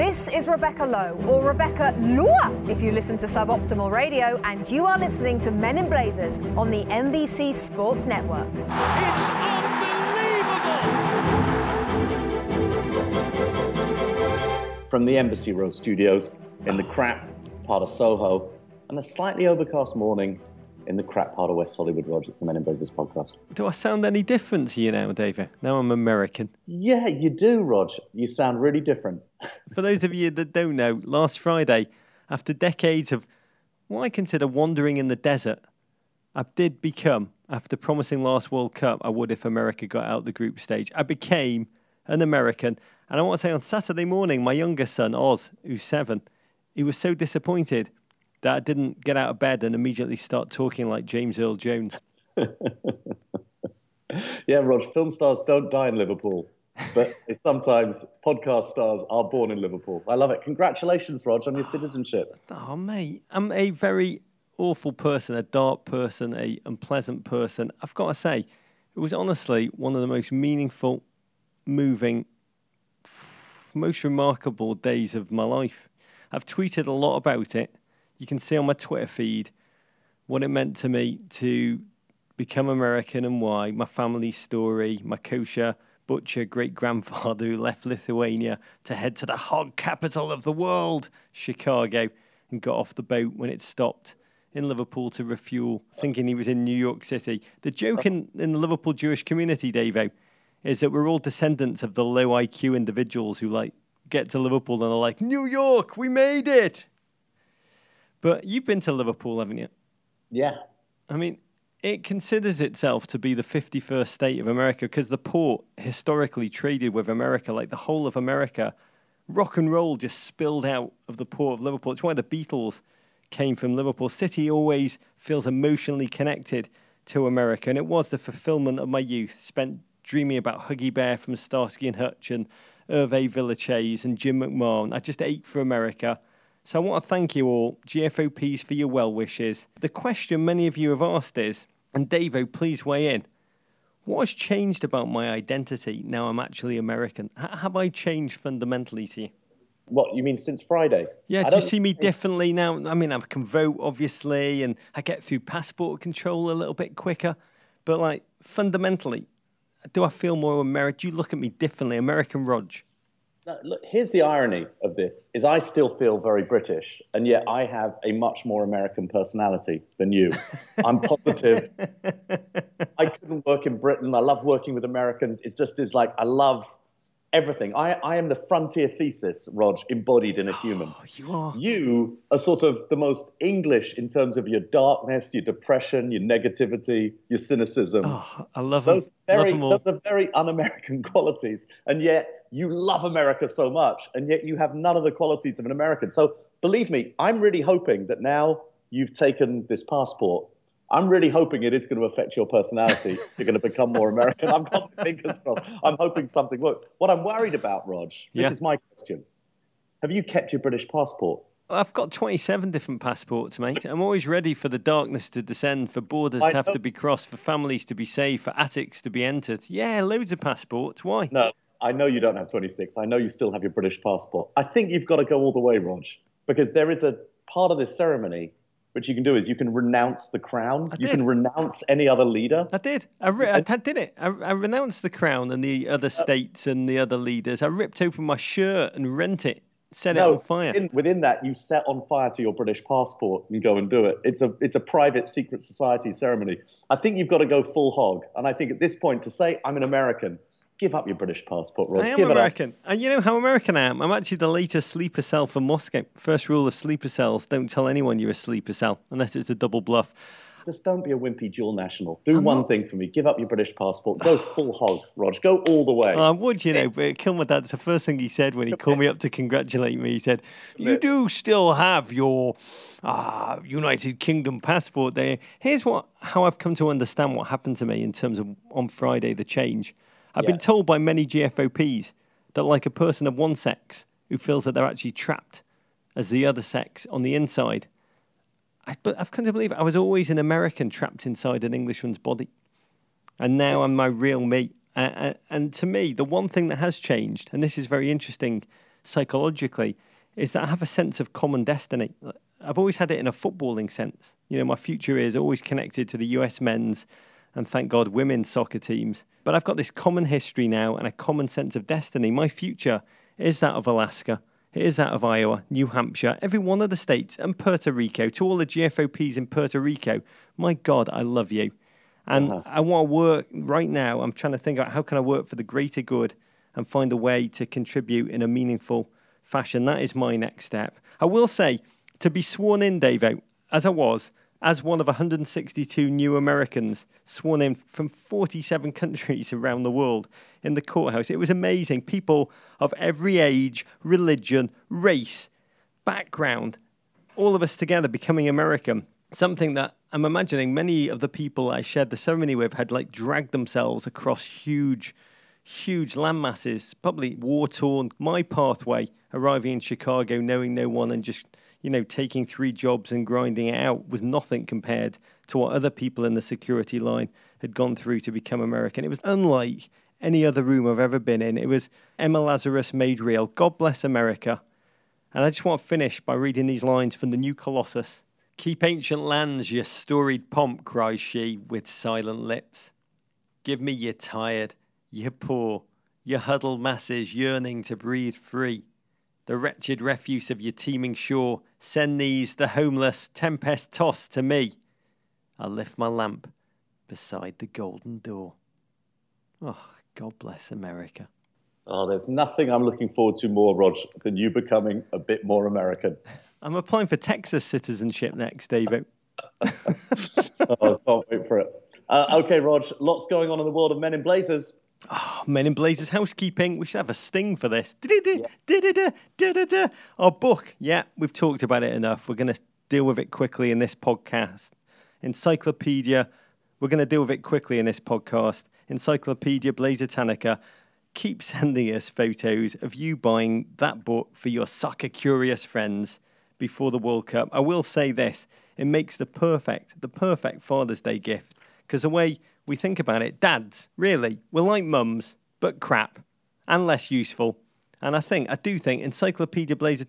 This is Rebecca Lowe, or Rebecca Lua if you listen to Suboptimal Radio, and you are listening to Men in Blazers on the NBC Sports Network. It's unbelievable! From the Embassy Row studios in the crap part of Soho, and a slightly overcast morning in the crap part of West Hollywood, Rogers, the Men in Blazers podcast. Do I sound any different to you now, David? Now I'm American. Yeah, you do, Rog. You sound really different. For those of you that don't know, last Friday, after decades of what I consider wandering in the desert, I did become, after promising last World Cup I would if America got out the group stage, I became an American. And I want to say on Saturday morning, my youngest son, Oz, who's seven, he was so disappointed that I didn't get out of bed and immediately start talking like James Earl Jones. yeah, Rog, film stars don't die in Liverpool, but sometimes podcast stars are born in Liverpool. I love it. Congratulations, Rog, on your citizenship. Oh, mate, I'm a very awful person, a dark person, a unpleasant person. I've got to say, it was honestly one of the most meaningful, moving, most remarkable days of my life. I've tweeted a lot about it you can see on my Twitter feed what it meant to me to become American and why, my family story, my kosher butcher great grandfather who left Lithuania to head to the hog capital of the world, Chicago, and got off the boat when it stopped in Liverpool to refuel, thinking he was in New York City. The joke in, in the Liverpool Jewish community, Davo, is that we're all descendants of the low IQ individuals who like get to Liverpool and are like, New York, we made it. But you've been to Liverpool, haven't you? Yeah. I mean, it considers itself to be the 51st state of America because the port historically traded with America, like the whole of America. Rock and roll just spilled out of the port of Liverpool. It's why the Beatles came from Liverpool. City always feels emotionally connected to America, and it was the fulfillment of my youth. Spent dreaming about Huggy Bear from Starsky and Hutch and Hervé Villechaize and Jim McMahon. I just ate for America. So I want to thank you all, GFOPs, for your well wishes. The question many of you have asked is, and Davo, please weigh in. What has changed about my identity now I'm actually American? H- have I changed fundamentally to you? What, you mean since Friday? Yeah, do you see me differently now? I mean, I can vote, obviously, and I get through passport control a little bit quicker. But, like, fundamentally, do I feel more American? Do you look at me differently, American Rog? Look, here's the irony of this: is I still feel very British, and yet I have a much more American personality than you. I'm positive. I couldn't work in Britain. I love working with Americans. It just is like I love everything. I, I am the frontier thesis, Rog, embodied in a human. Oh, you are. You are sort of the most English in terms of your darkness, your depression, your negativity, your cynicism. Oh, I love those them. Very, love those are very un-American qualities, and yet you love America so much, and yet you have none of the qualities of an American. So believe me, I'm really hoping that now you've taken this passport I'm really hoping it is going to affect your personality. You're going to become more American. I'm got fingers crossed. I'm hoping something works. What I'm worried about, Rog, this Yeah. is my question. Have you kept your British passport? I've got 27 different passports, mate. I'm always ready for the darkness to descend, for borders I to have know. to be crossed, for families to be saved, for attics to be entered. Yeah, loads of passports. Why? No, I know you don't have 26. I know you still have your British passport. I think you've got to go all the way, Rog, because there is a part of this ceremony which you can do is you can renounce the crown. I you did. can renounce any other leader. I did. I, ri- I, did it. I, I renounced the crown and the other uh, states and the other leaders. I ripped open my shirt and rent it, set it on fire. Within, within that, you set on fire to your British passport and go and do it. It's a it's a private secret society ceremony. I think you've got to go full hog. And I think at this point to say I'm an American, give up your British passport, Rod. I am give American. And you know how American I am? I'm actually the latest sleeper cell from Moscow. First rule of sleeper cells don't tell anyone you're a sleeper cell unless it's a double bluff. Just don't be a wimpy dual national. Do I'm one not- thing for me. Give up your British passport. Go full hog, Rog. Go all the way. I would, you know, but kill my dad. It's the first thing he said when he called me up to congratulate me. He said, "You do still have your uh, United Kingdom passport there." Here's what how I've come to understand what happened to me in terms of on Friday the change. I've Yeah. been told by many GFOPs that, like a person of one sex who feels that they're actually trapped as the other sex on the inside, I, but I've come to believe I was always an American trapped inside an Englishman's body and now I'm my real me. Uh, and to me, the one thing that has changed, and this is very interesting psychologically is that I have a sense of common destiny. I've always had it in a footballing sense. You know, my future is always connected to the US men's and thank God women's soccer teams. But I've got this common history now and a common sense of destiny. My future is that of Alaska. It is that of Iowa, New Hampshire, every one of the states, and Puerto Rico. To all the GFOPs in Puerto Rico, my God, I love you. And uh-huh. I want to work right now. I'm trying to think about how can I work for the greater good and find a way to contribute in a meaningful fashion. That is my next step. I will say, to be sworn in, Davo, as I was, as one of 162 new Americans sworn in from 47 countries around the world in the courthouse. It was amazing. People of every age, religion, race, background, all of us together becoming American. Something that I'm imagining many of the people I shared the ceremony with had like dragged themselves across huge, huge land masses, probably war torn. My pathway arriving in Chicago, knowing no one, and just you know, taking three jobs and grinding it out was nothing compared to what other people in the security line had gone through to become American. It was unlike any other room I've ever been in. It was Emma Lazarus made real. God bless America. And I just want to finish by reading these lines from the new Colossus. Keep ancient lands, your storied pomp, cries she with silent lips. Give me your tired, your poor, your huddled masses yearning to breathe free the wretched refuse of your teeming shore. Send these, the homeless, tempest tossed to me. I'll lift my lamp beside the golden door. Oh, God bless America. Oh, there's nothing I'm looking forward to more, Rog, than you becoming a bit more American. I'm applying for Texas citizenship next, David. oh, I can't wait for it. Uh, okay, Rog, lots going on in the world of Men in Blazers. Oh, Men in Blazers housekeeping. We should have a sting for this. Our book. Yeah, we've talked about it enough. We're going to deal with it quickly in this podcast. Encyclopedia. We're going to deal with it quickly in this podcast. Encyclopedia Blazertannica. Keep sending us photos of you buying that book for your soccer curious friends before the World Cup. I will say this it makes the perfect, the perfect Father's Day gift because the way we think about it, dads, really, we're like mums, but crap and less useful. And I think, I do think Encyclopedia Blazer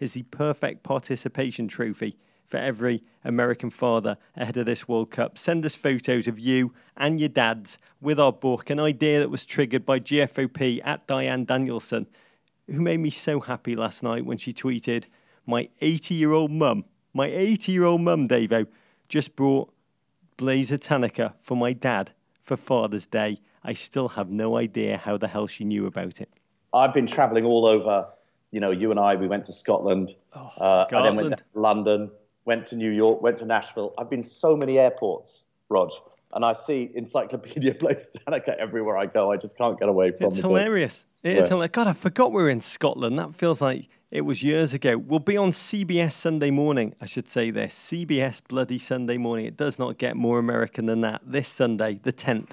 is the perfect participation trophy for every American father ahead of this World Cup. Send us photos of you and your dads with our book, an idea that was triggered by GFOP at Diane Danielson, who made me so happy last night when she tweeted, My 80 year old mum, my 80 year old mum, Davo, just brought Blazertannica for my dad for Father's Day. I still have no idea how the hell she knew about it. I've been traveling all over. You know, you and I, we went to Scotland, oh, uh, and then went to London, went to New York, went to Nashville. I've been so many airports, Rog, and I see Encyclopedia Blazer Tanaka everywhere I go. I just can't get away from it. It's hilarious. It is hilarious. God, I forgot we are in Scotland. That feels like it was years ago. We'll be on CBS Sunday morning. I should say this CBS bloody Sunday morning. It does not get more American than that. This Sunday, the 10th,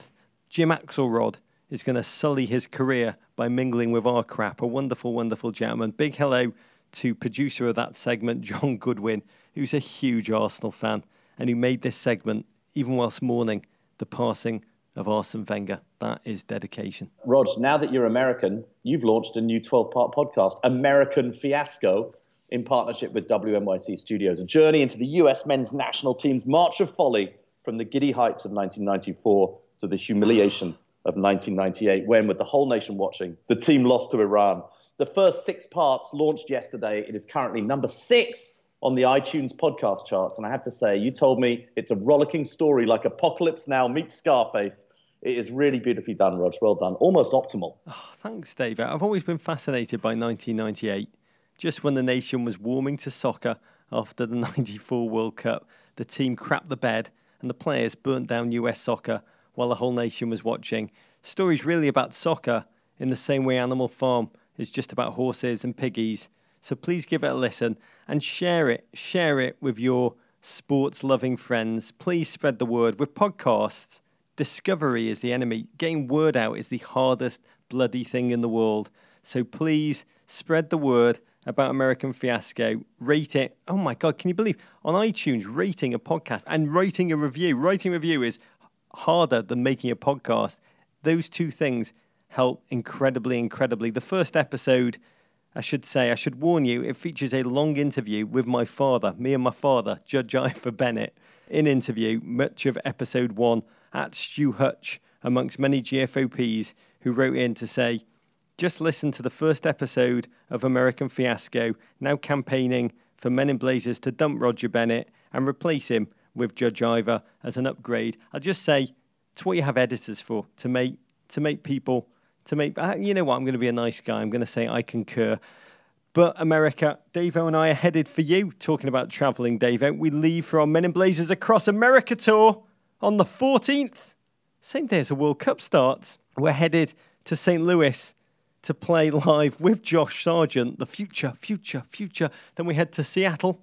Jim Axelrod is going to sully his career by mingling with our crap. A wonderful, wonderful gentleman. Big hello to producer of that segment, John Goodwin, who's a huge Arsenal fan and who made this segment even whilst mourning the passing of Arsene Wenger. That is dedication. Rog, now that you're American, you've launched a new 12 part podcast, American Fiasco, in partnership with WNYC Studios, a journey into the US men's national team's march of folly from the giddy heights of 1994 to the humiliation of 1998, when, with the whole nation watching, the team lost to Iran. The first six parts launched yesterday. It is currently number six on the iTunes podcast charts. And I have to say, you told me it's a rollicking story like Apocalypse Now meets Scarface. It is really beautifully done, Rog. Well done. Almost optimal. Oh, thanks, Dave. I've always been fascinated by 1998. Just when the nation was warming to soccer after the 94 World Cup, the team crapped the bed and the players burnt down US soccer while the whole nation was watching. Stories really about soccer in the same way Animal Farm is just about horses and piggies. So please give it a listen and share it. Share it with your sports loving friends. Please spread the word. With podcasts, discovery is the enemy. Getting word out is the hardest bloody thing in the world. So please spread the word about American Fiasco. Rate it. Oh my God, can you believe on iTunes rating a podcast and writing a review? Writing a review is harder than making a podcast. Those two things help incredibly, incredibly. The first episode I should say, I should warn you, it features a long interview with my father, me and my father, Judge Ivor Bennett. In interview, much of episode one at Stu Hutch, amongst many GFOPs who wrote in to say, just listen to the first episode of American Fiasco, now campaigning for Men in Blazers to dump Roger Bennett and replace him with Judge Ivor as an upgrade. I'll just say, it's what you have editors for to make to make people to make. Uh, you know what? I'm going to be a nice guy. I'm going to say I concur. But America, Davo and I are headed for you. Talking about travelling, Davo, we leave for our Men in Blazers Across America tour on the 14th, same day as the World Cup starts. We're headed to St. Louis to play live with Josh Sargent, the future, future, future. Then we head to Seattle.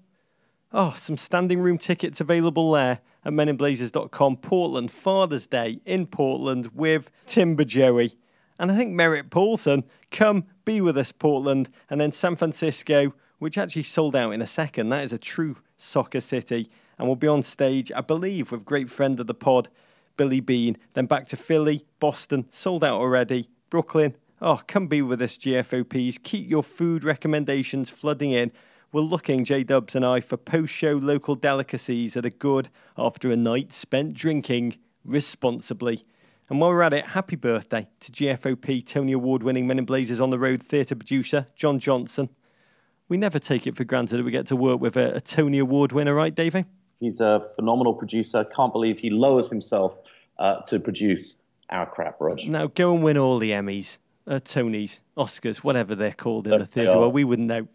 Oh, some standing room tickets available there at meninblazers.com. Portland, Father's Day in Portland with Timber Joey. And I think Merritt Paulson, come be with us, Portland. And then San Francisco, which actually sold out in a second. That is a true soccer city. And we'll be on stage, I believe, with great friend of the pod, Billy Beane. Then back to Philly, Boston, sold out already. Brooklyn, oh, come be with us, GFOPs. Keep your food recommendations flooding in. We're looking, J Dubs and I, for post show local delicacies that are good after a night spent drinking responsibly. And while we're at it, happy birthday to GFOP Tony Award winning Men in Blazers on the Road theatre producer, John Johnson. We never take it for granted that we get to work with a, a Tony Award winner, right, Davey? He's a phenomenal producer. Can't believe he lowers himself uh, to produce our crap, Rog. Now go and win all the Emmys, uh, Tonys, Oscars, whatever they're called in the theatre. Well, we wouldn't know.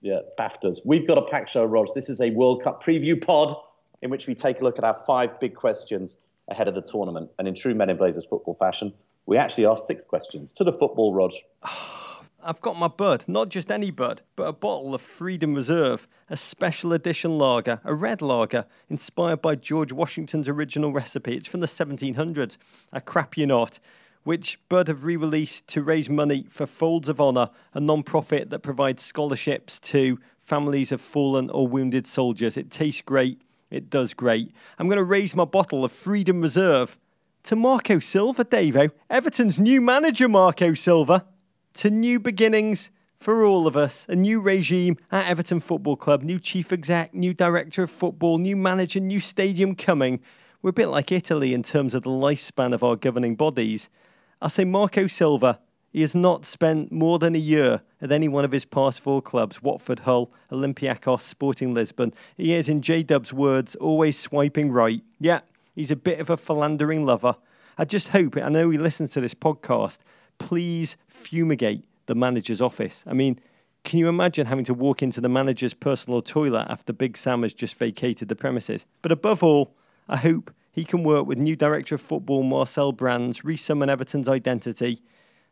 Yeah, BAFTAs. We've got a packed show, Rog. This is a World Cup preview pod in which we take a look at our five big questions ahead of the tournament. And in true Men in Blazers football fashion, we actually asked six questions to the football, Rog. I've got my bud, not just any bud, but a bottle of Freedom Reserve, a special edition lager, a red lager, inspired by George Washington's original recipe. It's from the 1700s, a crap you not, which Bud have re released to raise money for Folds of Honour, a non profit that provides scholarships to families of fallen or wounded soldiers. It tastes great, it does great. I'm going to raise my bottle of Freedom Reserve to Marco Silva, Davo, Everton's new manager, Marco Silva to new beginnings for all of us. A new regime at Everton Football Club, new chief exec, new director of football, new manager, new stadium coming. We're a bit like Italy in terms of the lifespan of our governing bodies. I say Marco Silva, he has not spent more than a year at any one of his past four clubs Watford, Hull, Olympiacos, Sporting Lisbon. He is, in J Dub's words, always swiping right. Yeah, he's a bit of a philandering lover. I just hope, I know he listens to this podcast, please fumigate the manager's office. I mean, can you imagine having to walk into the manager's personal toilet after Big Sam has just vacated the premises? But above all, I hope he can work with new director of football Marcel Brands, resummon Everton's identity,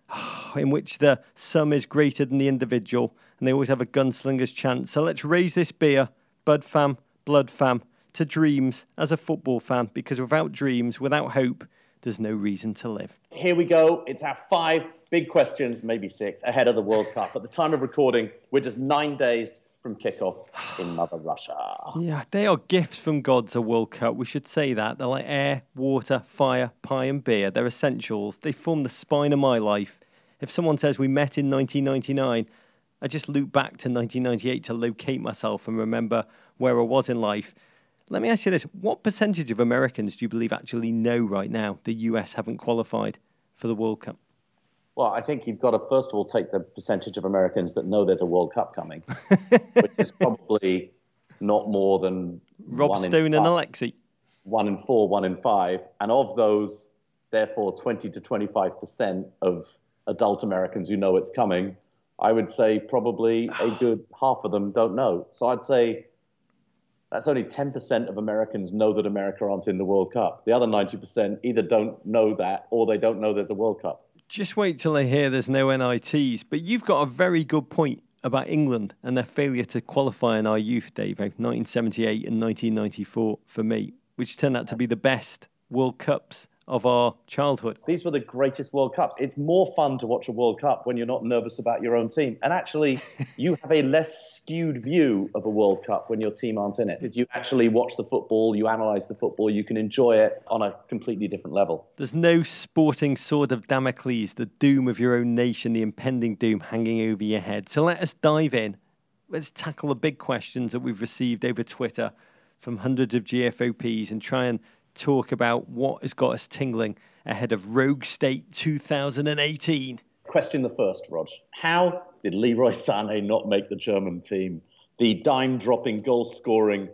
in which the sum is greater than the individual, and they always have a gunslinger's chance. So let's raise this beer, Bud fam, blood fam, to dreams as a football fan, because without dreams, without hope, there's no reason to live. Here we go. It's our five big questions, maybe six, ahead of the World Cup. At the time of recording, we're just nine days from kickoff in Mother Russia. Yeah, they are gifts from God's a World Cup. We should say that. They're like air, water, fire, pie, and beer. They're essentials. They form the spine of my life. If someone says we met in 1999, I just loop back to 1998 to locate myself and remember where I was in life. Let me ask you this what percentage of Americans do you believe actually know right now the US haven't qualified for the World Cup? Well, I think you've got to first of all take the percentage of Americans that know there's a World Cup coming, which is probably not more than Rob Stone and Alexi. One in four, one in five, and of those, therefore, 20 to 25 percent of adult Americans who know it's coming. I would say probably a good half of them don't know. So I'd say that's only 10% of Americans know that America aren't in the World Cup. The other 90% either don't know that or they don't know there's a World Cup. Just wait till they hear there's no NITs. But you've got a very good point about England and their failure to qualify in our youth, Dave. 1978 and 1994 for me, which turned out to be the best World Cups of our childhood. These were the greatest World Cups. It's more fun to watch a World Cup when you're not nervous about your own team. And actually, you have a less skewed view of a World Cup when your team aren't in it. Because you actually watch the football, you analyze the football, you can enjoy it on a completely different level. There's no sporting sword of Damocles, the doom of your own nation, the impending doom hanging over your head. So let us dive in. Let's tackle the big questions that we've received over Twitter from hundreds of GFOPs and try and talk about what has got us tingling ahead of Rogue State 2018. Question the first, Rog. How did Leroy Sané not make the German team? The dime dropping, goal scoring,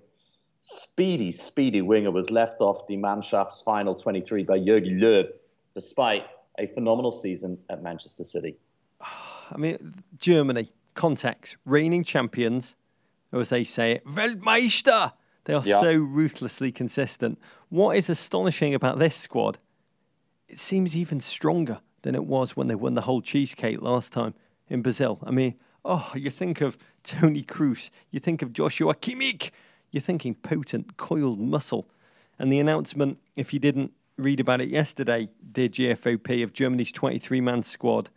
speedy, speedy winger was left off the Mannschafts final 23 by Jogi Löw, despite a phenomenal season at Manchester City. I mean, Germany, context, reigning champions, or as they say it, Weltmeister. They are so ruthlessly consistent. What is astonishing about this squad, it seems even stronger than it was when they won the whole cheesecake last time in Brazil. I mean, oh, you think of Toni Kroos, you think of Joshua Kimmich, you're thinking potent, coiled muscle. And the announcement, if you didn't read about it yesterday, dear GFOP, of Germany's 23 man squad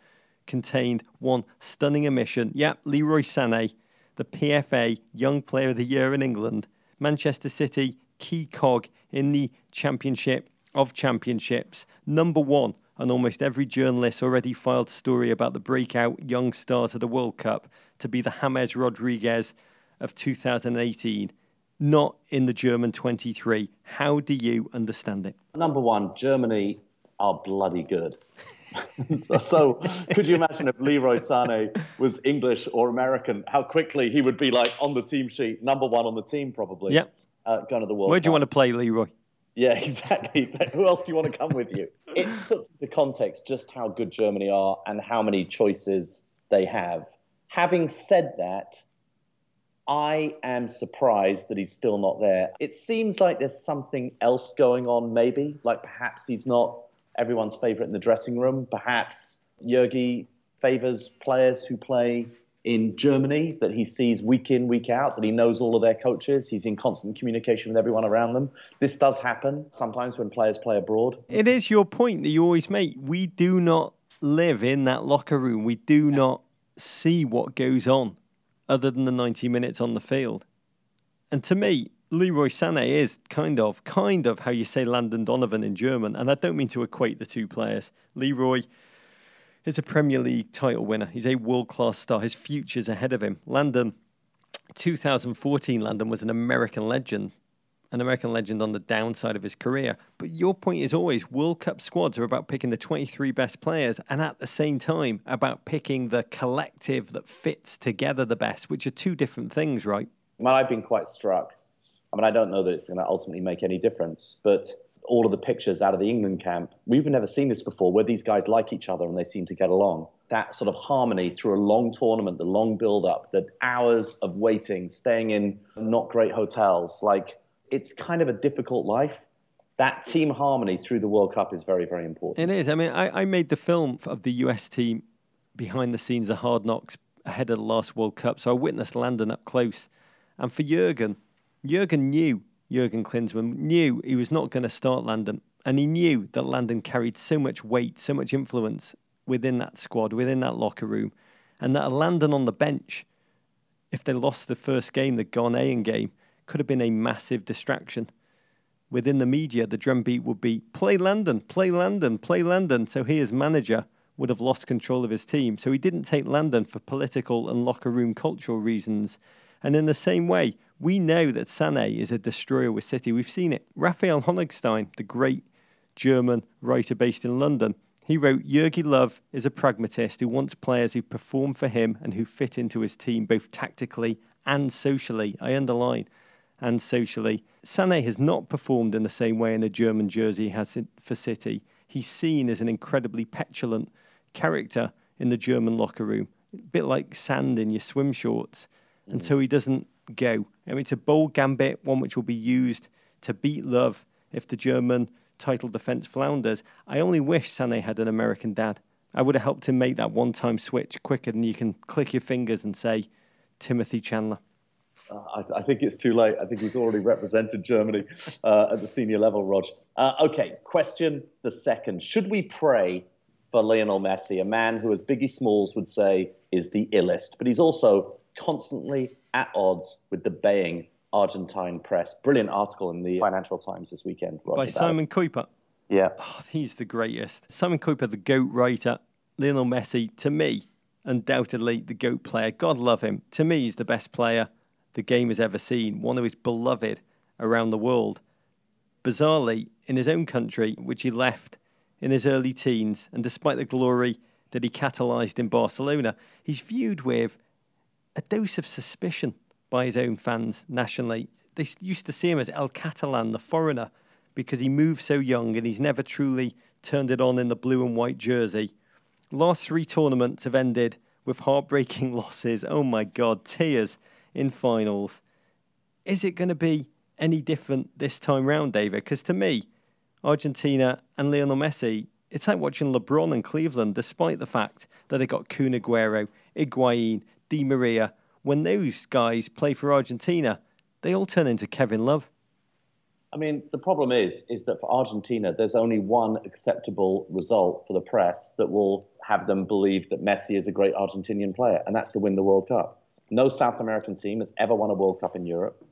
contained one stunning omission. Yep, Leroy Sané, the PFA Young Player of the Year in England, Manchester City, key cog in the championship of championships. Number one and almost every journalist already filed story about the breakout young stars of the World Cup to be the James Rodriguez of 2018, not in the German 23. How do you understand it? Number one, Germany are bloody good. so, so, could you imagine if Leroy Sané was English or American, how quickly he would be like on the team sheet, number one on the team probably. Yeah. Uh, going to the World Where do you want to play, Leroy? Yeah, exactly. Who else do you want to come with you? It puts into context just how good Germany are and how many choices they have. Having said that, I am surprised that he's still not there. It seems like there's something else going on, maybe. Like perhaps he's not everyone's favourite in the dressing room. Perhaps Jogi favours players who play in Germany that he sees week in, week out, that he knows all of their coaches. He's in constant communication with everyone around them. This does happen sometimes when players play abroad. It is your point that you always make. We do not live in that locker room. We do not see what goes on other than the 90 minutes on the field. And to me, Leroy Sané is kind of, kind of how you say Landon Donovan in German. And I don't mean to equate the two players. Leroy is a Premier League title winner. He's a world class star. His future's ahead of him. Landon, 2014, Landon was an American legend, an American legend on the downside of his career. But your point is always World Cup squads are about picking the 23 best players and at the same time about picking the collective that fits together the best, which are two different things, right? Well, I've been quite struck I mean, I don't know that it's going to ultimately make any difference, but all of the pictures out of the England camp, we've never seen this before, where these guys like each other and they seem to get along. That sort of harmony through a long tournament, the long build up, the hours of waiting, staying in not great hotels, like it's kind of a difficult life. That team harmony through the World Cup is very, very important. It is. I mean, I, I made the film of the US team behind the scenes of Hard Knocks ahead of the last World Cup, so I witnessed Landon up close. And for Jurgen, Jurgen knew, Jurgen Klinsmann knew he was not going to start Landon. And he knew that Landon carried so much weight, so much influence within that squad, within that locker room. And that Landon on the bench, if they lost the first game, the Ghanaian game, could have been a massive distraction. Within the media, the drumbeat would be play Landon, play Landon, play Landon. So he, as manager, would have lost control of his team. So he didn't take Landon for political and locker room cultural reasons. And in the same way, we know that Sané is a destroyer with City. We've seen it. Raphael Honigstein, the great German writer based in London, he wrote Jogi Löw is a pragmatist who wants players who perform for him and who fit into his team both tactically and socially. I underline and socially. Sané has not performed in the same way in a German jersey he has for City. He's seen as an incredibly petulant character in the German locker room, a bit like sand in your swim shorts. And mm. so he doesn't go. Mean, it's a bold gambit, one which will be used to beat Löw if the German title defence flounders. I only wish Sané had an American dad. I would have helped him make that one time switch quicker than you can click your fingers and say Timothy Chandler. Uh, I, I, think it's too late. I think he's already represented Germany uh, at the senior level, Rog. Uh, okay, question the second. Should we pray for Lionel Messi, a man who, as Biggie Smalls would say, is the illest, but he's also constantly at odds with the baying Argentine press. Brilliant article in the Financial Times this weekend. Rog, By Simon Kuper. Yeah. Oh, he's the greatest. Simon Kuper, the GOAT writer. Lionel Messi, to me, undoubtedly the GOAT player. God love him. To me, he's the best player the game has ever seen, one who is beloved around the world. Bizarrely, in his own country, which he left in his early teens, and despite the glory that he catalysed in Barcelona, he's viewed with a dose of suspicion by his own fans nationally. They used to see him as El Catalan, the foreigner, because he moved so young and he's never truly turned it on in the blue and white jersey. Last three tournaments have ended with heartbreaking losses. Oh my God, tears in finals. Is it going to be any different this time round, David? Because to me, Argentina and Lionel Messi, it's like watching LeBron and Cleveland, despite the fact that they got Kun Aguero, Higuain, Di Maria. When those guys play for Argentina, they all turn into Kevin Love. I mean, the problem is, is that for Argentina, there's only one acceptable result for the press that will have them believe that Messi is a great Argentinian player, and that's to win the World Cup. No South American team has ever won a World Cup in Europe.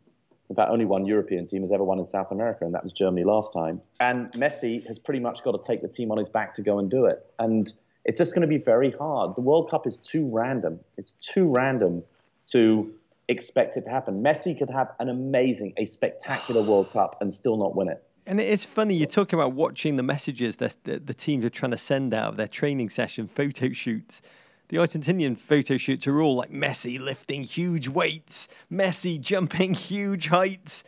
In fact, only one European team has ever won in South America, and that was Germany last time. And Messi has pretty much got to take the team on his back to go and do it. And it's just going to be very hard. The World Cup is too random. It's too random to expect it to happen. Messi could have an amazing, a spectacular World Cup and still not win it. And it's funny, you're talking about watching the messages that the, the teams are trying to send out of their training session, photo shoots the Argentinian photo shoots are all like Messi lifting huge weights, Messi jumping huge heights,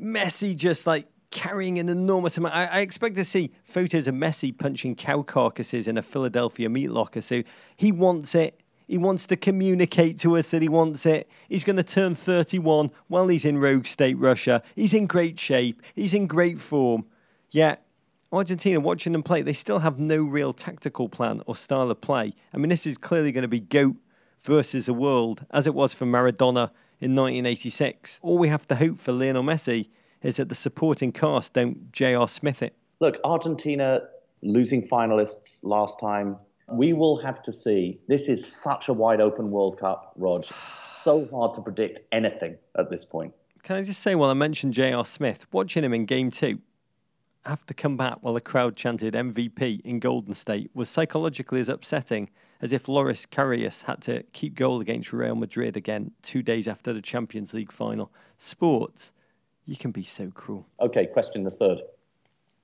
Messi just like carrying an enormous amount. I, I, expect to see photos of Messi punching cow carcasses in a Philadelphia meat locker. So he wants it. He wants to communicate to us that he wants it. He's going to turn 31 while he's in rogue state Russia. He's in great shape. He's in great form. Yet Argentina, watching them play, they still have no real tactical plan or style of play. I mean, this is clearly going to be GOAT versus the world, as it was for Maradona in 1986. All we have to hope for Lionel Messi is that the supporting cast don't J.R. Smith it. Look, Argentina losing finalists last time. We will have to see. This is such a wide open World Cup, Rog. So hard to predict anything at this point. Can I just say, while I mentioned J.R. Smith, watching him in game two, have to come back while the crowd chanted MVP in Golden State was psychologically as upsetting as if Loris Karius had to keep goal against Real Madrid again two days after the Champions League final. Sports, you can be so cruel. Okay, question the third.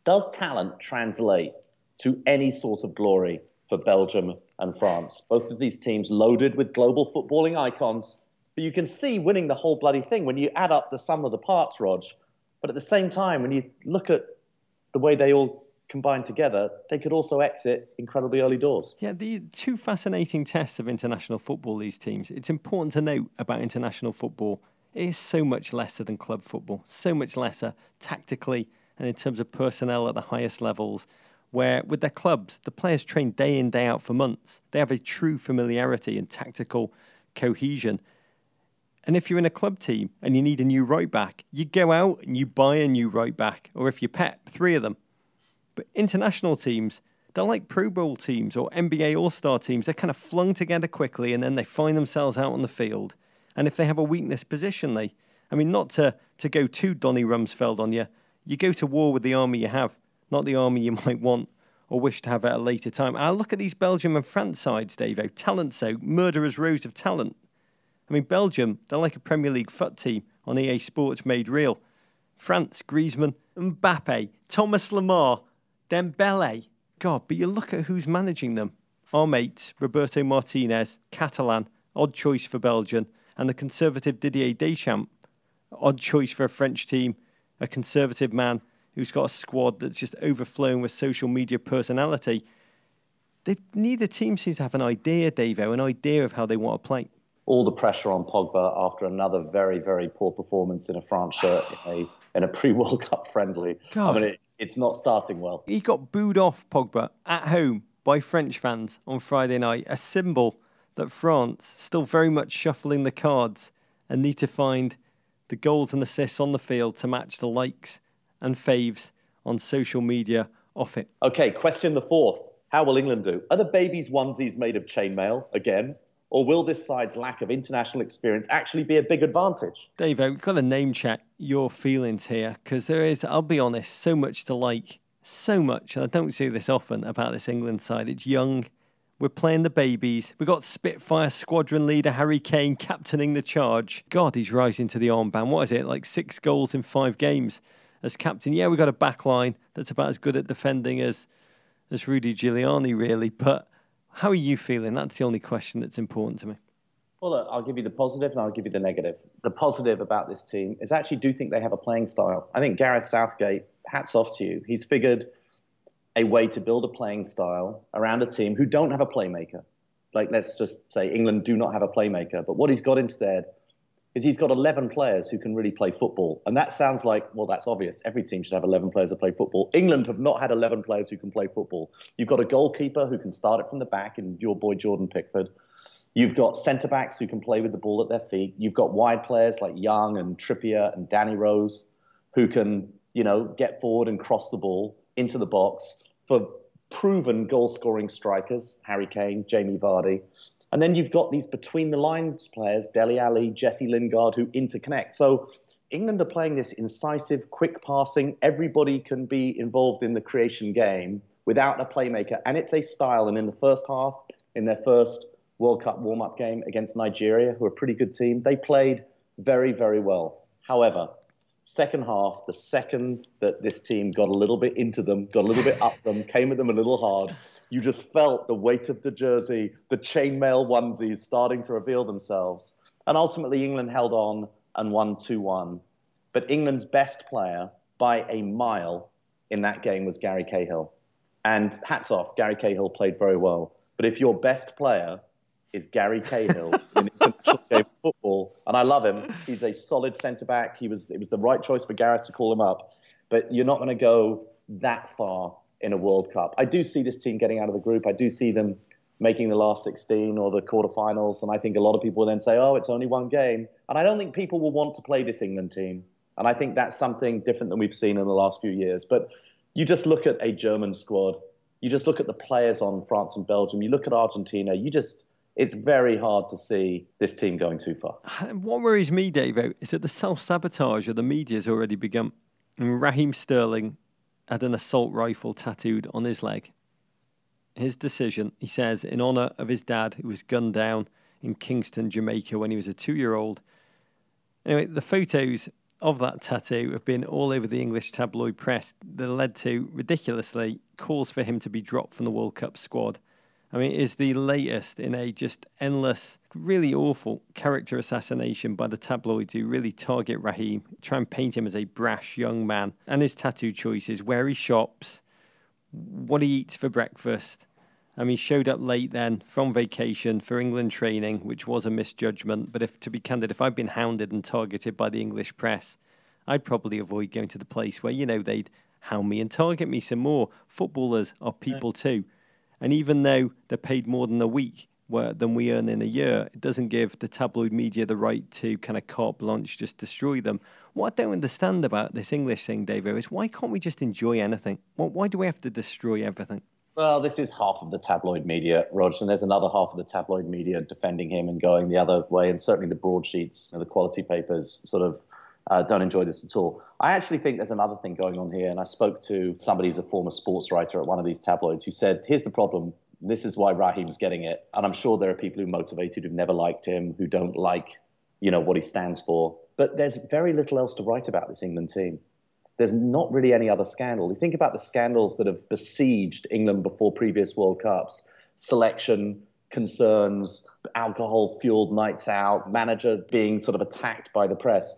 Does talent translate to any sort of glory for Belgium and France? Both of these teams loaded with global footballing icons. But you can see winning the whole bloody thing when you add up the sum of the parts, Rog. But at the same time, when you look at the way they all combine together, they could also exit incredibly early doors. Yeah, the two fascinating tests of international football, these teams. It's important to note about international football, is so much lesser than club football, so much lesser tactically and in terms of personnel at the highest levels. Where with their clubs, the players train day in, day out for months. They have a true familiarity and tactical cohesion. And if you're in a club team and you need a new right back, you go out and you buy a new right back, or if you're Pep, three of them. But international teams, they're like Pro Bowl teams or NBA All Star teams. They're kind of flung together quickly and then they find themselves out on the field. And if they have a weakness positionally, I mean, not to, to go too Donny Rumsfeld on you, you go to war with the army you have, not the army you might want or wish to have at a later time. I look at these Belgium and France sides, Davo. Talent so, murderers rows of talent. I mean, Belgium, they're like a Premier League foot team on EA Sports made real. France, Griezmann, Mbappe, Thomas Lemar, Dembele. God, but you look at who's managing them. Our mate, Roberto Martinez, Catalan, odd choice for Belgium, and the conservative Didier Deschamps, odd choice for a French team, a conservative man who's got a squad that's just overflowing with social media personality. They, neither team seems to have an idea, Davo, an idea of how they want to play all the pressure on Pogba after another very, very poor performance in a France shirt in a, in a pre World Cup friendly. God. I mean, it, it's not starting well. He got booed off, Pogba, at home by French fans on Friday night, a symbol that France, still very much shuffling the cards and need to find the goals and assists on the field to match the likes and faves on social media off it. Okay, question the fourth. How will England do? Are the babies' onesies made of chainmail again? Or will this side's lack of international experience actually be a big advantage? Dave, we've got to name check your feelings here because there is, I'll be honest, so much to like, so much. And I don't see this often about this England side. It's young. We're playing the babies. We've got Spitfire squadron leader Harry Kane captaining the charge. God, he's rising to the armband. What is it? Like six goals in five games as captain. Yeah, we've got a back line that's about as good at defending as as Rudy Giuliani, really. But how are you feeling? That's the only question that's important to me. Well, look, I'll give you the positive and I'll give you the negative. The positive about this team is I actually do think they have a playing style. I think Gareth Southgate, hats off to you. He's figured a way to build a playing style around a team who don't have a playmaker. Like, let's just say England do not have a playmaker. But what he's got instead is he's got 11 players who can really play football. And that sounds like, well, that's obvious. Every team should have 11 players that play football. England have not had 11 players who can play football. You've got a goalkeeper who can start it from the back, in your boy Jordan Pickford. You've got centre backs who can play with the ball at their feet. You've got wide players like Young and Trippier and Danny Rose who can, you know, get forward and cross the ball into the box for proven goal scoring strikers, Harry Kane, Jamie Vardy. And then you've got these between the lines players, Dele Alli, Jesse Lingard, who interconnect. So England are playing this incisive, quick passing. Everybody can be involved in the creation game without a playmaker. And it's a style. And in the first half, in their first World Cup warm up game against Nigeria, who are a pretty good team, they played very, very well. However, second half, the second that this team got a little bit into them, got a little bit up them, came at them a little hard, you just felt the weight of the jersey, the chainmail onesies starting to reveal themselves. And ultimately, England held on and won 2 1. But England's best player by a mile in that game was Gary Cahill. And hats off, Gary Cahill played very well. But if your best player is Gary Cahill in international game and I love him, he's a solid centre back. He was it was the right choice for Gareth to call him up. But you're not going to go that far in a World Cup. I do see this team getting out of the group. I do see them making the last 16 or the quarterfinals. And I think a lot of people will then say, oh, it's only one game. And I don't think people will want to play this England team. And I think that's something different than we've seen in the last few years. But you just look at a German squad, you just look at the players on France and Belgium, you look at Argentina, you just. It's very hard to see this team going too far. What worries me, Dave, is that the self sabotage of the media has already begun. And Raheem Sterling had an assault rifle tattooed on his leg. His decision, he says, in honour of his dad, who was gunned down in Kingston, Jamaica, when he was a two year old. Anyway, the photos of that tattoo have been all over the English tabloid press that led to, ridiculously, calls for him to be dropped from the World Cup squad. I mean, it is the latest in a just endless, really awful character assassination by the tabloids who really target Raheem, try and paint him as a brash young man, and his tattoo choices, where he shops, what he eats for breakfast. I mean, he showed up late then from vacation for England training, which was a misjudgment. But if, to be candid, if I'd been hounded and targeted by the English press, I'd probably avoid going to the place where, you know, they'd hound me and target me some more. Footballers are people too. And even though they're paid more than a week than we earn in a year, it doesn't give the tabloid media the right to kind of carte blanche just destroy them. What I don't understand about this English thing, Davo, is why can't we just enjoy anything? Why do we have to destroy everything? Well, this is half of the tabloid media, Roger, and there's another half of the tabloid media defending him and going the other way, and certainly the broadsheets and the quality papers sort of uh, don't enjoy this at all. I actually think there's another thing going on here, and I spoke to somebody who's a former sports writer at one of these tabloids who said, "Here's the problem. This is why Raheem's getting it, and I'm sure there are people who motivated who've never liked him, who don't like, you know, what he stands for. But there's very little else to write about this England team. There's not really any other scandal. You think about the scandals that have besieged England before previous World Cups: selection concerns, alcohol-fueled nights out, manager being sort of attacked by the press."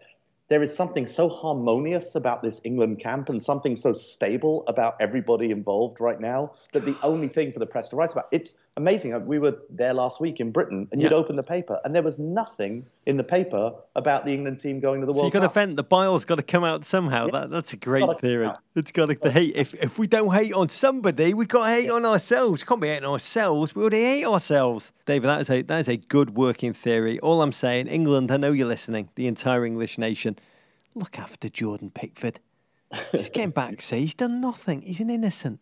There is something so harmonious about this England camp and something so stable about everybody involved right now that the only thing for the press to write about it's amazing. Uh, we were there last week in Britain, and you'd open the paper, and there was nothing in the paper about the England team going to the World so you've got Cup. to vent. The bile's got to come out somehow. Yeah. That, that's a great gotta theory. It's got to the hate. If if we don't hate on somebody, we got to hate on ourselves. Can't be hating on ourselves. We already hate ourselves. David, that is a that is a good working theory. All I'm saying, England. I know you're listening. The entire English nation. Look after Jordan Pickford. He's getting back. See, he's done nothing. He's an innocent.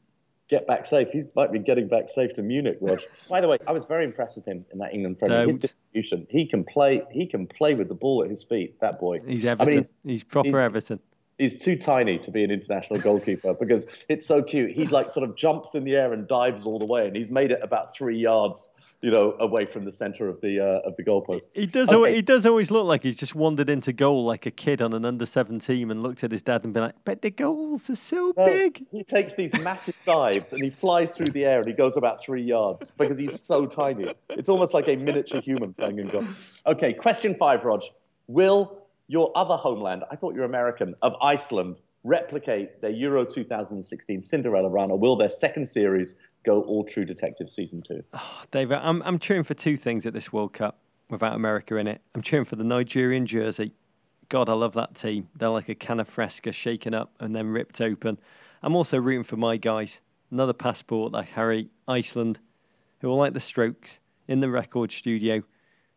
Get back safe. He might be getting back safe to Munich, Rog. By the way, I was very impressed with him in that England friendly. Don't. distribution. He can play. He can play with the ball at his feet. That boy. He's I Everton. mean, he's, proper he's- Everton. he's too tiny to be an international goalkeeper because it's so cute. He like sort of jumps in the air and dives all the way, and he's made it about three yards, you know, away from the center of the uh, of the goalpost. He does. Okay. Always, he does always look like he's just wandered into goal like a kid on an under seventeen and looked at his dad and been like, "But the goals are so No, big." He takes these massive dives and he flies through the air and he goes about three yards because he's so tiny. It's almost like a miniature human playing in goal. Okay, question five, Rog. Will your other homeland, I thought you're American, of Iceland, replicate their Euro 2016 Cinderella run, or will their second series go all True Detective season two? Oh, David, I'm I'm cheering for two things at this World Cup without America in it. I'm cheering for the Nigerian jersey. God, I love that team. They're like a can of Fresca shaken up and then ripped open. I'm also rooting for my guys. Another passport like Harry, Iceland, who are like the Strokes in the record studio,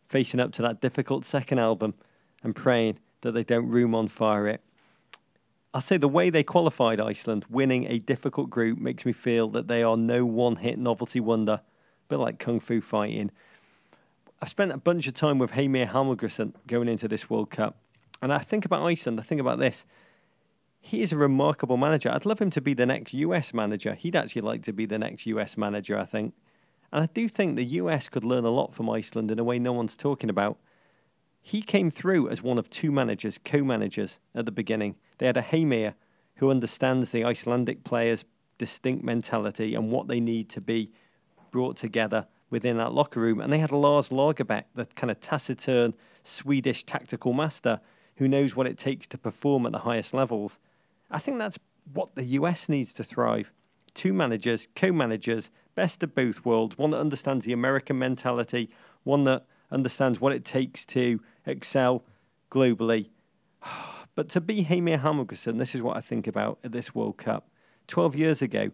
facing up to that difficult second album and praying that they don't room on fire it. I'll say the way they qualified Iceland, winning a difficult group, makes me feel that they are no one hit novelty wonder, a bit like Kung Fu fighting. I've spent a bunch of time with Heimir Hallgrímsson going into this World Cup, and I think about Iceland, I think about this. He is a remarkable manager. I'd love him to be the next US manager. He'd actually like to be the next US manager, I think. And I do think the US could learn a lot from Iceland in a way no one's talking about. He came through as one of two managers, co managers at the beginning. They had a Heimir who understands the Icelandic players' distinct mentality and what they need to be brought together within that locker room. And they had Lars Lagerbäck, the kind of taciturn Swedish tactical master who knows what it takes to perform at the highest levels. I think that's what the US needs to thrive. Two managers, co managers, best of both worlds, one that understands the American mentality, one that understands what it takes to excel globally. But to be Heimir Hallgrímsson, this is what I think about at this World Cup. 12 years ago,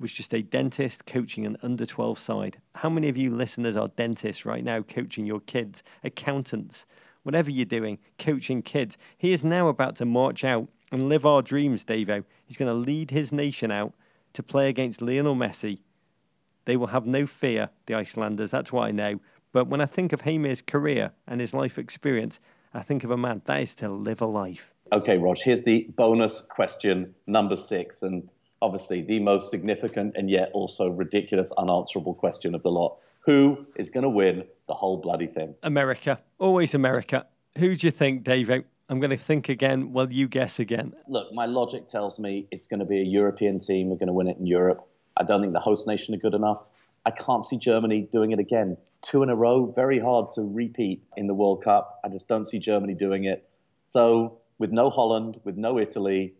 was just a dentist coaching an under 12 side. How many of you listeners are dentists right now coaching your kids, accountants, whatever you're doing, coaching kids? He is now about to march out and live our dreams, Davo. He's going to lead his nation out to play against Lionel Messi. They will have no fear, the Icelanders, that's what I know. But when I think of Heimir's career and his life experience, I think of a man that is to live a life. Okay, Rog, here's the bonus question number six, and obviously the most significant and yet also ridiculous, unanswerable question of the lot. Who is going to win the whole bloody thing? America, always America. Who do you think, Davo? I'm going to think again. Well, you guess again. Look, my logic tells me it's going to be a European team. We're going to win it in Europe. I don't think the host nation are good enough. I can't see Germany doing it again. Two in a row, very hard to repeat in the World Cup. I just don't see Germany doing it. So, with no Holland, with no Italy,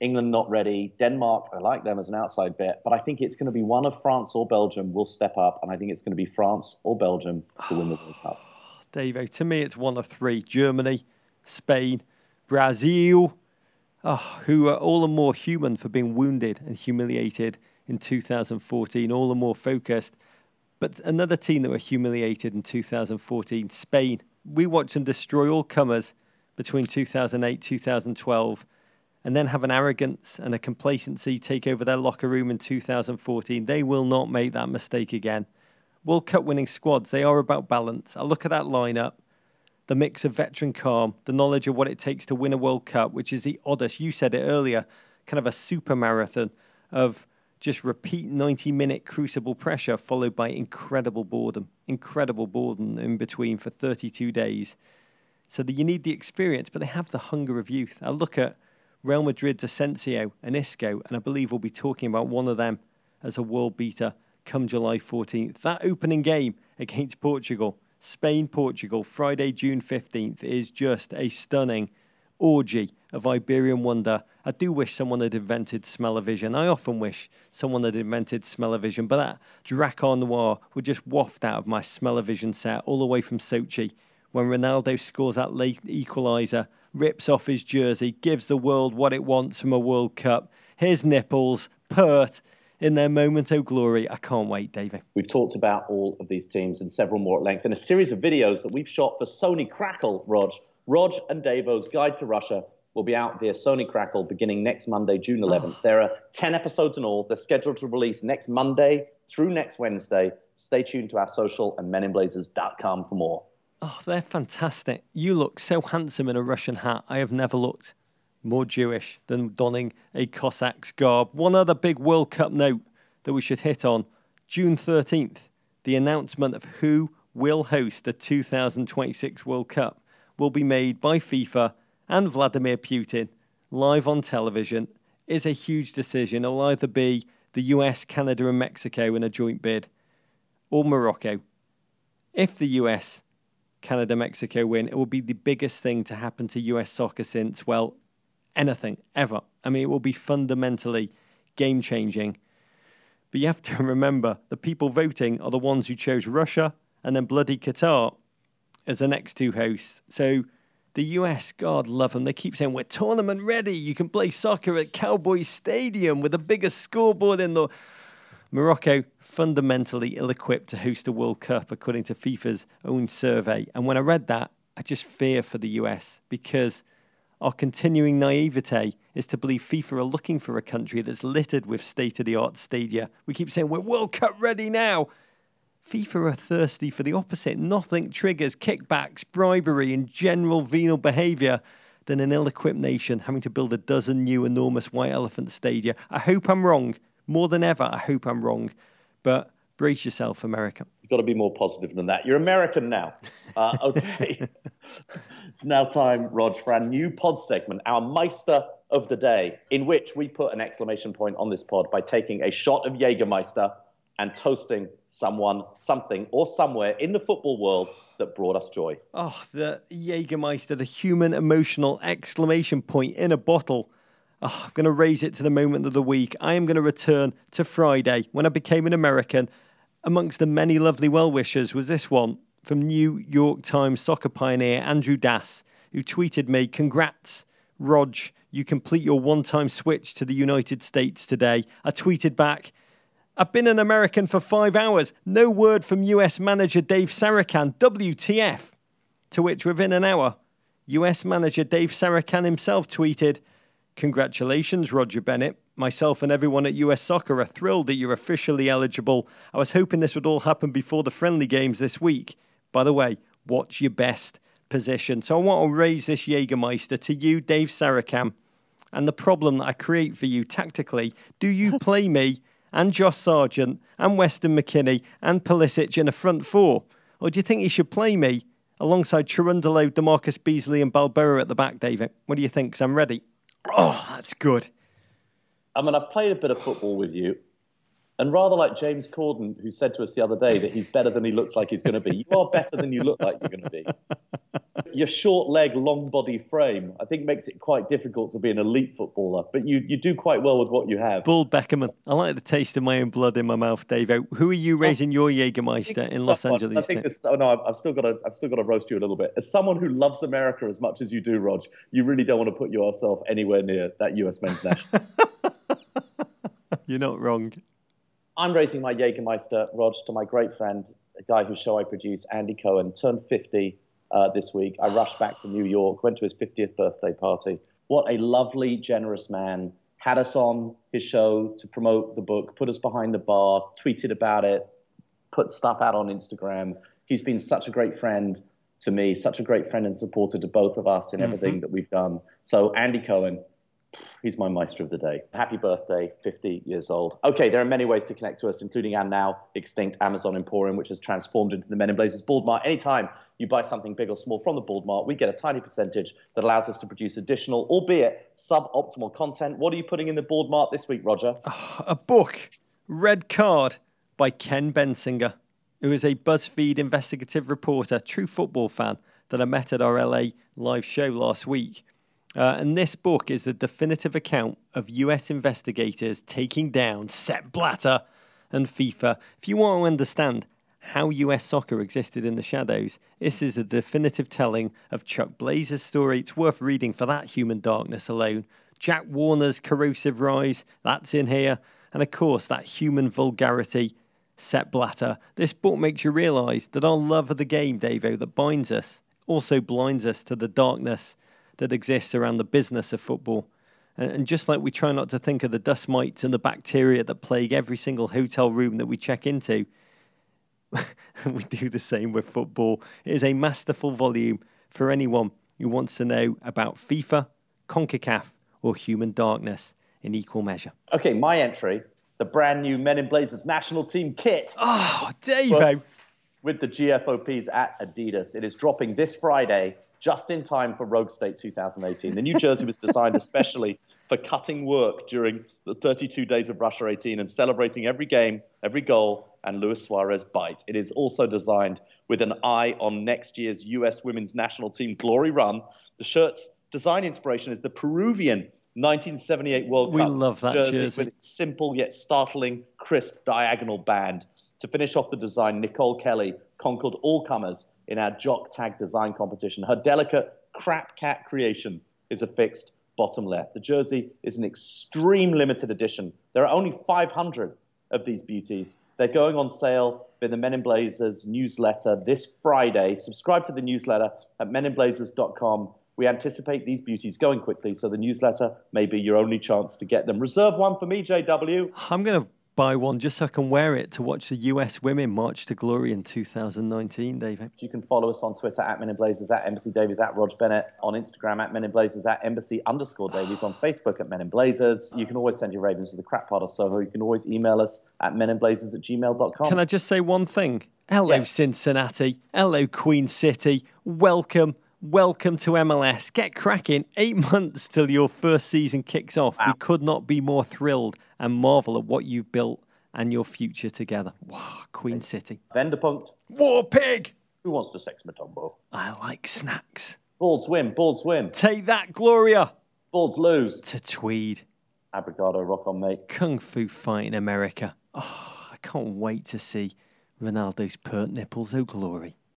England not ready, Denmark, I like them as an outside bet, but I think it's going to be one of France or Belgium will step up, and I think it's going to be France or Belgium to win the World Cup. Davo, to me, it's one of three Germany, Spain, Brazil, oh, who are all the more human for being wounded and humiliated in 2014, all the more focused. But another team that were humiliated in 2014, Spain. We watched them destroy all comers between 2008 2012 and then have an arrogance and a complacency take over their locker room in 2014. They will not make that mistake again. World Cup winning squads, they are about balance. I look at that lineup, the mix of veteran calm, the knowledge of what it takes to win a World Cup, which is the oddest, you said it earlier, kind of a super marathon of just repeat 90 minute crucible pressure followed by incredible boredom, incredible boredom in between for 32 days. So that you need the experience, but they have the hunger of youth. I look at Real Madrid's Asensio and Isco, and I believe we'll be talking about one of them as a world beater come July 14th. That opening game against Portugal, Spain Portugal, Friday, June 15th, is just a stunning, orgy of Iberian wonder. I do wish someone had invented smell-o-vision. I often wish someone had invented smell-o-vision, but that Drakkar Noir would just waft out of my smell-o-vision set all the way from Sochi when Ronaldo scores that late equaliser, rips off his jersey, gives the world what it wants from a World Cup. His nipples, pert, in their moment of glory. I can't wait, David. We've talked about all of these teams and several more at length in a series of videos that we've shot for Sony Crackle, Rog. Rog and Davo's Guide to Russia will be out via Sony Crackle beginning next Monday, June 11th. Oh. There are 10 episodes in all. They're scheduled to release next Monday through next Wednesday. Stay tuned to our social and meninblazers.com for more. Oh, they're fantastic. You look so handsome in a Russian hat. I have never looked more Jewish than donning a Cossack's garb. One other big World Cup note that we should hit on June 13th, the announcement of who will host the 2026 World Cup will be made by FIFA and Vladimir Putin live on television. Is a huge decision. It'll either be the US, Canada, and Mexico in a joint bid, or Morocco. If the US, Canada, Mexico win, it will be the biggest thing to happen to US soccer since, well, anything ever. I mean, it will be fundamentally game changing. But you have to remember the people voting are the ones who chose Russia and then bloody Qatar as the next two hosts. So the US, God love them, they keep saying, We're tournament ready. You can play soccer at Cowboys Stadium with the biggest scoreboard in the. Morocco fundamentally ill equipped to host a World Cup, according to FIFA's own survey. And when I read that, I just fear for the US because our continuing naivete is to believe FIFA are looking for a country that's littered with state of the art stadia. We keep saying we're World Cup ready now. FIFA are thirsty for the opposite. Nothing triggers kickbacks, bribery, and general venal behaviour than an ill equipped nation having to build a dozen new enormous white elephant stadia. I hope I'm wrong. More than ever, I hope I'm wrong. But brace yourself, America. You've got to be more positive than that. You're American now. Uh, okay. it's now time, Rog, for our new pod segment, our Meister of the Day, in which we put an exclamation point on this pod by taking a shot of Jägermeister and toasting someone, something, or somewhere in the football world that brought us joy. Oh, the Jägermeister, the human emotional exclamation point in a bottle. Oh, I'm going to raise it to the moment of the week. I am going to return to Friday when I became an American Amongst the many lovely well wishers was this one from New York Times soccer pioneer Andrew Das, who tweeted me, Congrats, Rog, you complete your one time switch to the United States today. I tweeted back, I've been an American for five hours. No word from US manager Dave Sarachan. WTF? To which, within an hour, US manager Dave Sarachan himself tweeted, Congratulations, Roger Bennett. Myself and everyone at US Soccer are thrilled that you're officially eligible. I was hoping this would all happen before the friendly games this week. By the way, what's your best position? So I want to raise this Jägermeister to you, Dave Sarachan, and the problem that I create for you tactically. Do you play me and Josh Sargent and Weston McKennie and Pulisic in a front four? Or do you think he should play me alongside Cherundolo, DaMarcus Beasley and Balboa at the back, David? What do you think? Because I'm ready. Oh, that's good. I mean, I've played a bit of football with you, and rather like James Corden, who said to us the other day that he's better than he looks like he's going to be, you are better than you look like you're going to be. Your short leg, long body frame, I think, makes it quite difficult to be an elite footballer, but you, you do quite well with what you have. Bull Beckerman. I like the taste of my own blood in my mouth, Dave. Uh, who are you raising your Jägermeister in Los Angeles? I think this, oh no, I've still got to I've still got to roast you a little bit. As someone who loves America as much as you do, Rog, you really don't want to put yourself anywhere near that US men's national. You're not wrong. I'm raising my Jägermeister, Rog, to my great friend, a guy whose show I produce, Andy Cohen, turned 50 uh, this week. I rushed back to New York, went to his 50th birthday party. What a lovely, generous man. Had us on his show to promote the book, put us behind the bar, tweeted about it, put stuff out on Instagram. He's been such a great friend to me, such a great friend and supporter to both of us in everything mm-hmm. that we've done. So, Andy Cohen, He's my Meister of the day. Happy birthday, 50 years old. Okay, there are many ways to connect to us, including our now extinct Amazon Emporium, which has transformed into the Men in Blazers Bald Mart. Anytime you buy something big or small from the Bald Mart, we get a tiny percentage that allows us to produce additional, albeit suboptimal content. What are you putting in the Bald Mart this week, Roger? Oh, a book, Red Card, by Ken Bensinger, who is a BuzzFeed investigative reporter, true football fan that I met at our LA live show last week. Uh, and this book is the definitive account of US investigators taking down Sepp Blatter and FIFA. If you want to understand how US soccer existed in the shadows, this is a definitive telling of Chuck Blazer's story. It's worth reading for that human darkness alone. Jack Warner's corrosive rise, that's in here. And of course, that human vulgarity, Sepp Blatter. This book makes you realise that our love of the game, Davo, that binds us, also blinds us to the darkness that exists around the business of football. And just like we try not to think of the dust mites and the bacteria that plague every single hotel room that we check into, we do the same with football. It is a masterful volume for anyone who wants to know about FIFA, CONCACAF, or human darkness in equal measure. Okay, my entry the brand new Men in Blazers national team kit. Oh, Davo. With the GFOPs at Adidas. It is dropping this Friday, just in time for Rogue State 2018. The new jersey was designed especially for cutting work during the 32 days of Russia 18 and celebrating every game, every goal, and Luis Suarez bite. It is also designed with an eye on next year's U.S. women's national team glory run. The shirt's design inspiration is the Peruvian 1978 World we Cup love that jersey, jersey. with its simple yet startling, crisp diagonal band. To finish off the design, Nicole Kelly conquered all comers in our Jock Tag design competition. Her delicate crap cat creation is affixed bottom left. The jersey is an extreme limited edition. There are only 500 of these beauties. They're going on sale in the Men in Blazers newsletter this Friday. Subscribe to the newsletter at meninblazers.com we anticipate these beauties going quickly, so the newsletter may be your only chance to get them. Reserve one for me, JW. I'm going to buy one just so I can wear it to watch the US women march to glory in 2019, David. You can follow us on Twitter at Men in Blazers, at Embassy Davies, at Rog Bennett, on Instagram at Men in Blazers, at Embassy underscore Davies, on Facebook at Men in Blazers. You can always send your ravens to the crap part or Soho. You can always email us at meninblazers at gmail.com. Can I just say one thing? Hello, Yes. Cincinnati. Hello, Queen City. Welcome. Welcome to MLS. Get cracking. Eight months till your first season kicks off. We could not be more thrilled and marvel at what you've built and your future together. Wow, Queen City. Venderpunkt. War Pig. Who wants to sex Mutombo? I like snacks. Balds win, Balds win. Take that, Gloria. Balds lose. To Tweed. Abrigado, rock on, mate. Kung Fu fight in America. Oh, I can't wait to see Ronaldo's pert nipples. Oh, glory.